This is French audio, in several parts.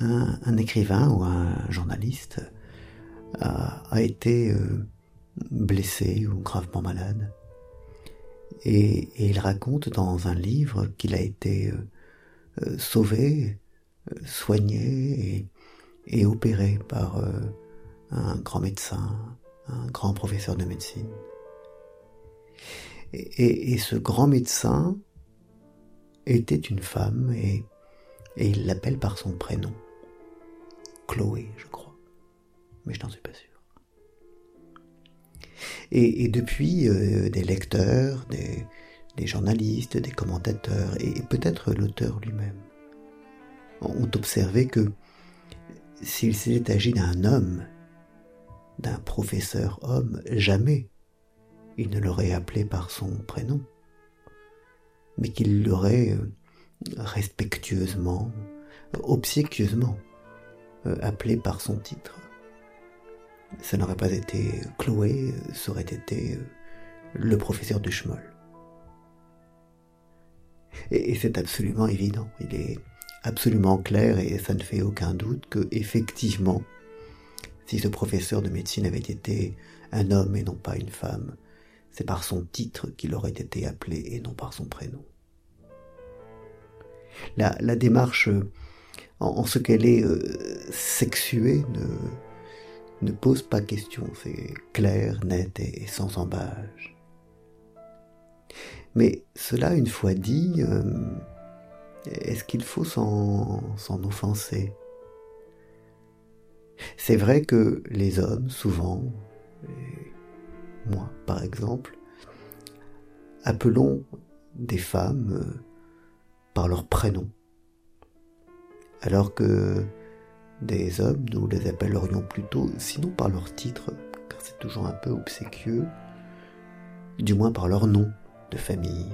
un, écrivain ou un journaliste a, été euh, blessé ou gravement malade. Et, il raconte dans un livre qu'il a été euh, euh, sauvé, soigné et, opéré par un grand médecin, un grand professeur de médecine. Et, ce grand médecin était une femme et, et il l'appelle par son prénom. Chloé, je crois. Mais je n'en suis pas sûr. Et, depuis, euh, des lecteurs, des, journalistes, des commentateurs, et peut-être l'auteur lui-même, ont observé que s'il s'était agi d'un homme, d'un professeur homme, jamais il ne l'aurait appelé par son prénom, mais qu'il l'aurait euh, respectueusement, obséquieusement euh, appelé par son titre. Ça n'aurait pas été Chloé, ça aurait été euh, le professeur de Schmoll. Et, c'est absolument évident, il est absolument clair et ça ne fait aucun doute que, effectivement, si ce professeur de médecine avait été un homme et non pas une femme, c'est par son titre qu'il aurait été appelé et non par son prénom. La, démarche en, ce qu'elle est euh, sexuée ne, pose pas question. C'est clair, net et, sans embâche. Mais cela, une fois dit, euh, est-ce qu'il faut s'en offenser? C'est vrai que les hommes, souvent, moi par exemple, appelons des femmes euh, par leur prénom alors que des hommes, nous les appellerions plutôt, sinon par leur titre, car c'est toujours un peu obséquieux, du moins par leur nom de famille.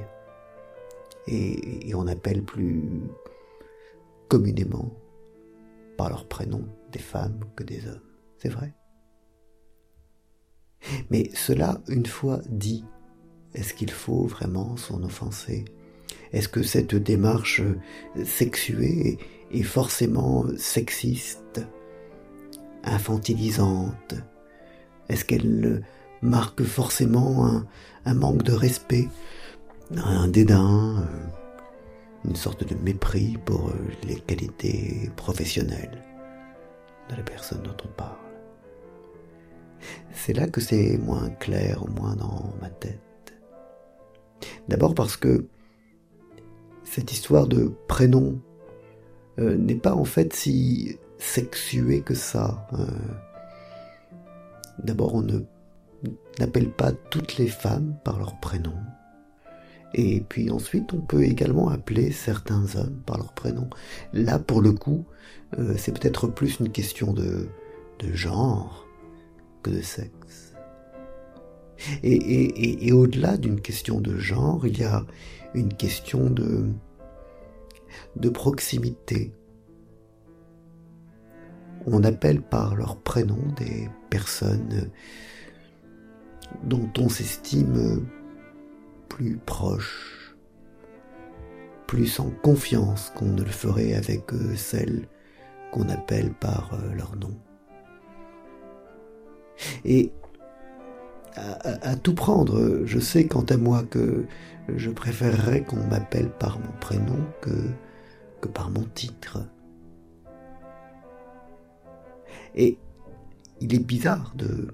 Et, on appelle plus communément par leur prénom des femmes que des hommes. C'est vrai? Mais cela, une fois dit, est-ce qu'il faut vraiment s'en offenser? Est-ce que cette démarche sexuée est forcément sexiste, infantilisante? Est-ce qu'elle marque forcément un, manque de respect, un dédain, une sorte de mépris pour les qualités professionnelles de la personne dont on parle? C'est là que c'est moins clair, au moins dans ma tête. D'abord parce que cette histoire de prénom euh, n'est pas en fait si sexué que ça. Euh. D'abord, on n'appelle pas toutes les femmes par leur prénom. Et puis ensuite, on peut également appeler certains hommes par leur prénom. Là, pour le coup, euh, c'est peut-être plus une question de, genre que de sexe. Et au-delà d'une question de genre, il y a une question de, de proximité. On appelle par leur prénom des personnes dont on s'estime plus proche, plus en confiance qu'on ne le ferait avec celles qu'on appelle par leur nom. Et à, tout prendre, je sais quant à moi que je préférerais qu'on m'appelle par mon prénom que que par mon titre. Et il est bizarre de,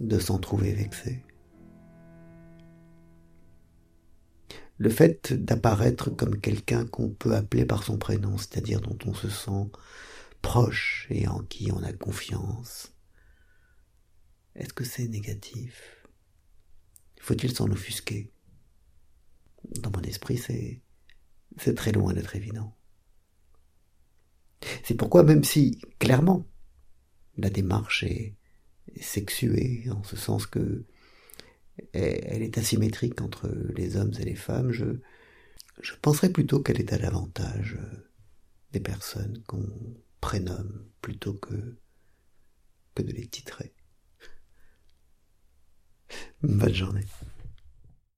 de s'en trouver vexé. Le fait d'apparaître comme quelqu'un qu'on peut appeler par son prénom, c'est-à-dire dont on se sent proche et en qui on a confiance, est-ce que c'est négatif? Faut-il s'en offusquer? Dans mon esprit, c'est c'est très loin d'être évident. C'est pourquoi même si, clairement, la démarche est sexuée, en ce sens que elle est asymétrique entre les hommes et les femmes, je, je penserais plutôt qu'elle est à l'avantage des personnes qu'on prénomme plutôt que, que de les titrer. Bonne journée.